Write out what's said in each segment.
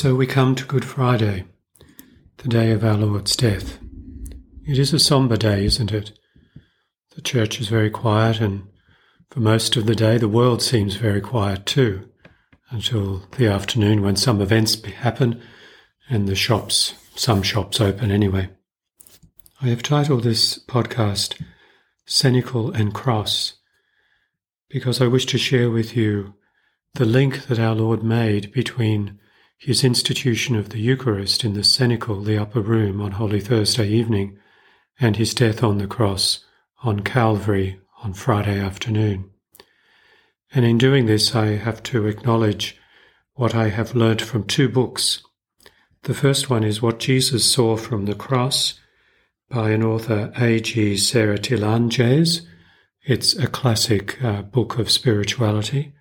So we come to Good Friday, the day of our Lord's death. It is a somber day, isn't it? The church is very quiet, and for most of the day, the world seems very quiet too, until the afternoon when some events happen and the shops, some shops open anyway. I have titled this podcast Cenacle and Cross because I wish to share with you the link that our Lord made between his institution of the Eucharist in the cenacle, the upper room, on Holy Thursday evening, and his death on the cross on Calvary on Friday afternoon. And in doing this, I have to acknowledge what I have learnt from two books. The first one is What Jesus Saw from the Cross by an author, A.G. Sertillanges. It's a classic uh, book of spirituality.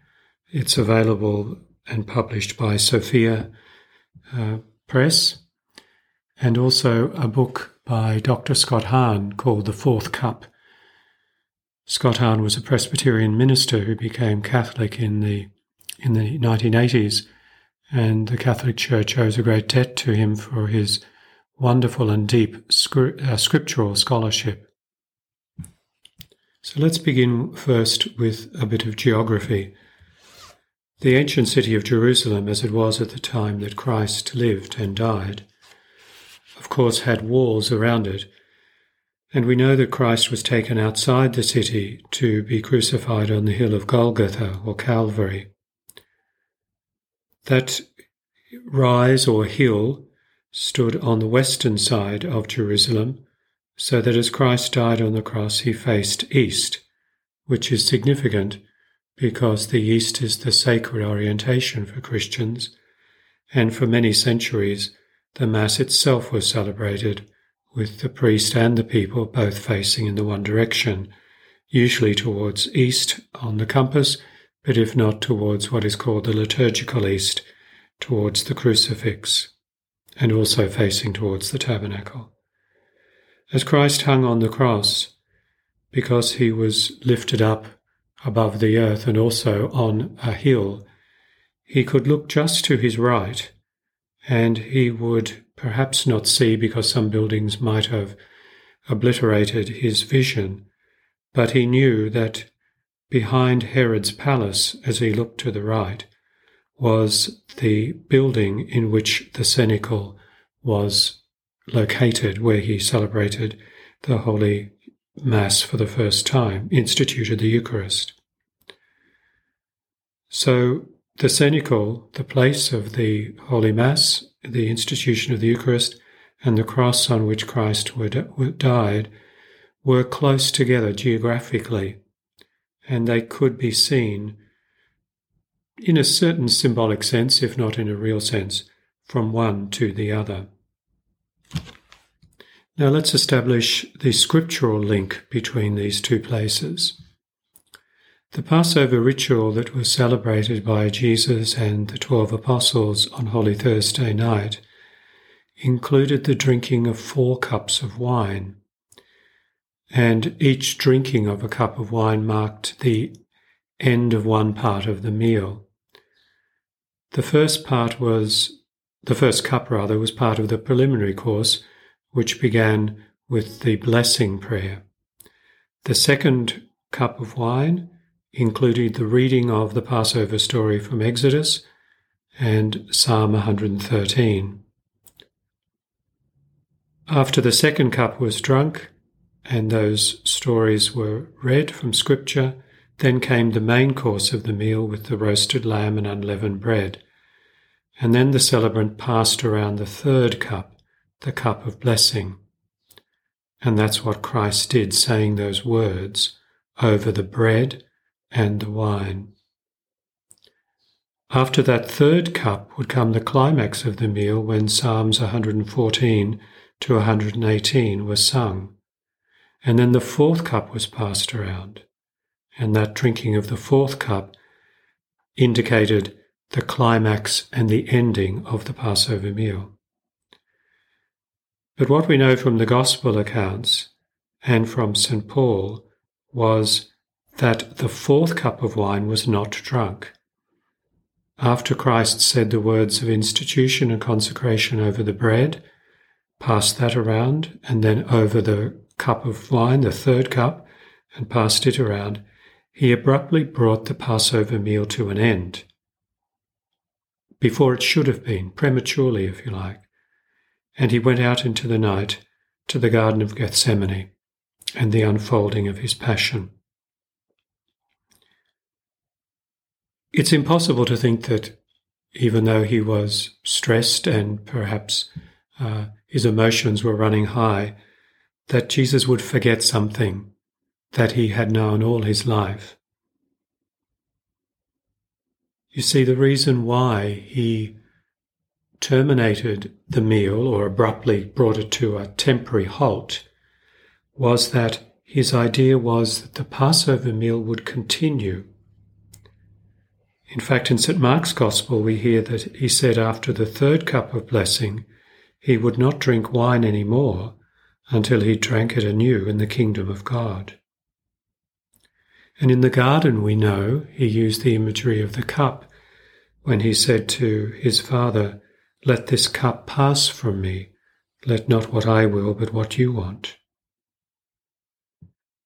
It's available and published by Sophia uh, Press, and also a book by Dr. Scott Hahn called The Fourth Cup. Scott Hahn was a Presbyterian minister who became Catholic in the in the 1980s, and the Catholic Church owes a great debt to him for his wonderful and deep scri- uh, scriptural scholarship. So let's begin first with a bit of geography. The ancient city of Jerusalem, as it was at the time that Christ lived and died, of course had walls around it, and we know that Christ was taken outside the city to be crucified on the hill of Golgotha or Calvary. That rise or hill stood on the western side of Jerusalem, so that as Christ died on the cross, he faced east, which is significant because the East is the sacred orientation for Christians, and for many centuries the Mass itself was celebrated with the priest and the people both facing in the one direction, usually towards east on the compass, but if not towards what is called the liturgical east, towards the crucifix, and also facing towards the tabernacle. As Christ hung on the cross, because he was lifted up above the earth and also on a hill, he could look just to his right, and he would perhaps not see because some buildings might have obliterated his vision, but he knew that behind Herod's palace, as he looked to the right, was the building in which the cenacle was located, where he celebrated the Holy Mass for the first time, instituted the Eucharist. So, the cenacle, the place of the Holy Mass, the institution of the Eucharist, and the cross on which Christ died were close together geographically, and they could be seen in a certain symbolic sense, if not in a real sense, from one to the other. Now let's establish the scriptural link between these two places. The Passover ritual that was celebrated by Jesus and the twelve apostles on Holy Thursday night included the drinking of four cups of wine. And each drinking of a cup of wine marked the end of one part of the meal. The first part was, the first cup rather, was part of the preliminary course which began with the blessing prayer. The second cup of wine included the reading of the Passover story from Exodus and Psalm 113. After the second cup was drunk and those stories were read from Scripture, then came the main course of the meal with the roasted lamb and unleavened bread. And then the celebrant passed around the third cup, the cup of blessing. And that's what Christ did, saying those words over the bread and the wine. After that third cup would come the climax of the meal when Psalms 114 to 118 were sung. And then the fourth cup was passed around. And that drinking of the fourth cup indicated the climax and the ending of the Passover meal. But what we know from the Gospel accounts and from St. Paul was that the fourth cup of wine was not drunk. after Christ said the words of institution and consecration over the bread, passed that around, and then over the cup of wine, the third cup, and passed it around, he abruptly brought the Passover meal to an end. Before it should have been, prematurely, if you like. And he went out into the night to the Garden of Gethsemane and the unfolding of his passion. It's impossible to think that even though he was stressed and perhaps uh, his emotions were running high, that Jesus would forget something that he had known all his life. You see, the reason why he terminated the meal or abruptly brought it to a temporary halt was that his idea was that the Passover meal would continue. In fact, in St. Mark's Gospel, we hear that he said after the third cup of blessing, he would not drink wine any more until he drank it anew in the kingdom of God. And in the garden, we know he used the imagery of the cup when he said to his father, Let this cup pass from me. Let not what I will, but what you want.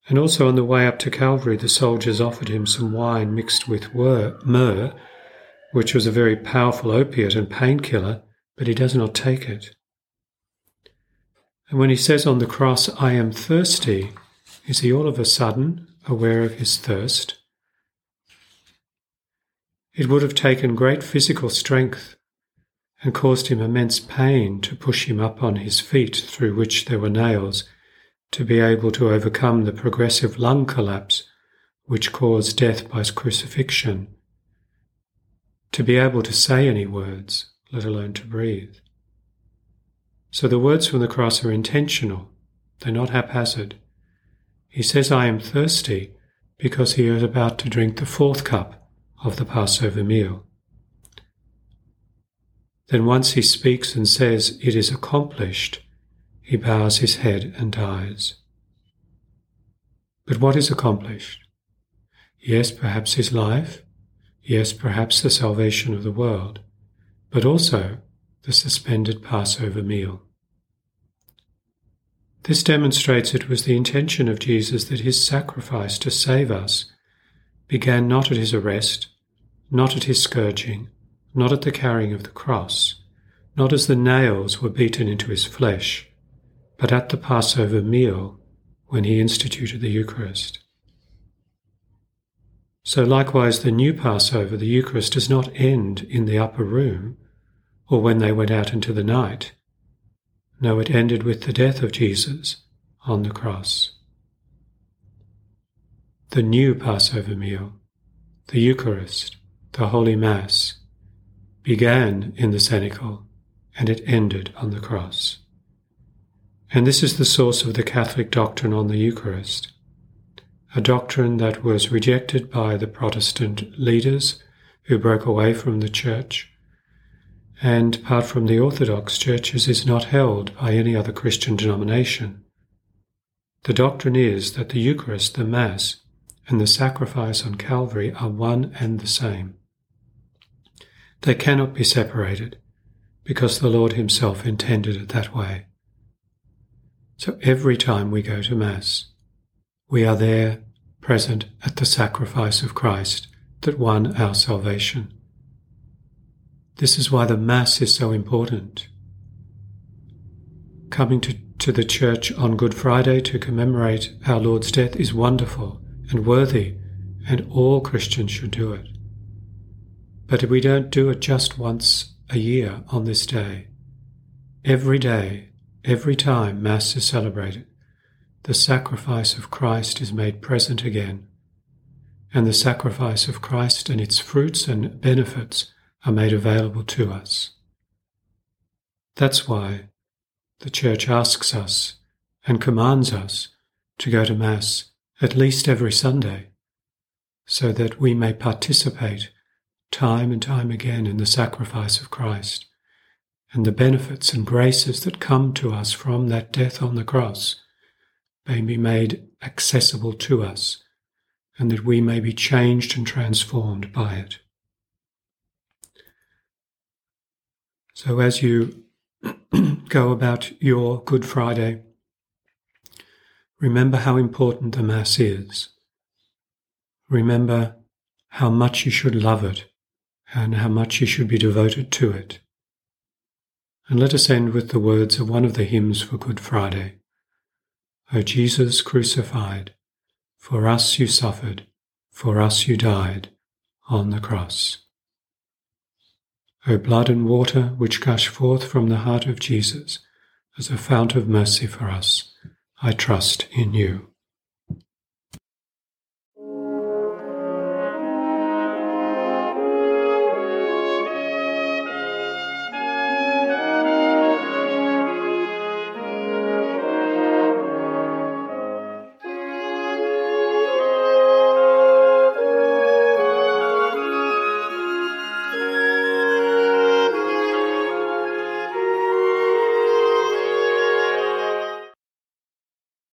And also on the way up to Calvary, the soldiers offered him some wine mixed with myrrh, which was a very powerful opiate and painkiller, but he does not take it. And when he says on the cross, I am thirsty, is he all of a sudden aware of his thirst? It would have taken great physical strength and caused him immense pain to push him up on his feet through which there were nails to be able to overcome the progressive lung collapse which caused death by crucifixion, to be able to say any words, let alone to breathe. So the words from the cross are intentional, they're not haphazard. He says, I am thirsty, because he is about to drink the fourth cup of the Passover meal. Then once he speaks and says, It is accomplished, he bows his head and dies. But what is accomplished? Yes, perhaps his life. Yes, perhaps the salvation of the world. But also the suspended Passover meal. This demonstrates it was the intention of Jesus that his sacrifice to save us began not at his arrest, not at his scourging, not at the carrying of the cross, not as the nails were beaten into his flesh, but at the Passover meal when he instituted the Eucharist. So, likewise, the new Passover, the Eucharist, does not end in the upper room or when they went out into the night. No, it ended with the death of Jesus on the cross. The new Passover meal, the Eucharist, the Holy Mass, began in the cenacle and it ended on the cross. And this is the source of the Catholic doctrine on the Eucharist, a doctrine that was rejected by the Protestant leaders who broke away from the Church, and apart from the Orthodox churches, is not held by any other Christian denomination. The doctrine is that the Eucharist, the Mass, and the sacrifice on Calvary are one and the same. They cannot be separated because the Lord Himself intended it that way. So every time we go to Mass, we are there present at the sacrifice of Christ that won our salvation. This is why the Mass is so important. Coming to, to the church on Good Friday to commemorate our Lord's death is wonderful and worthy, and all Christians should do it. But we don't do it just once a year on this day. Every day Every time Mass is celebrated, the sacrifice of Christ is made present again, and the sacrifice of Christ and its fruits and benefits are made available to us. That's why the Church asks us and commands us to go to Mass at least every Sunday, so that we may participate time and time again in the sacrifice of Christ and the benefits and graces that come to us from that death on the cross may be made accessible to us, and that we may be changed and transformed by it. So as you go about your Good Friday, remember how important the Mass is. Remember how much you should love it and how much you should be devoted to it. And let us end with the words of one of the hymns for Good Friday. O Jesus crucified, for us you suffered, for us you died on the cross. O blood and water which gush forth from the heart of Jesus as a fount of mercy for us, I trust in you.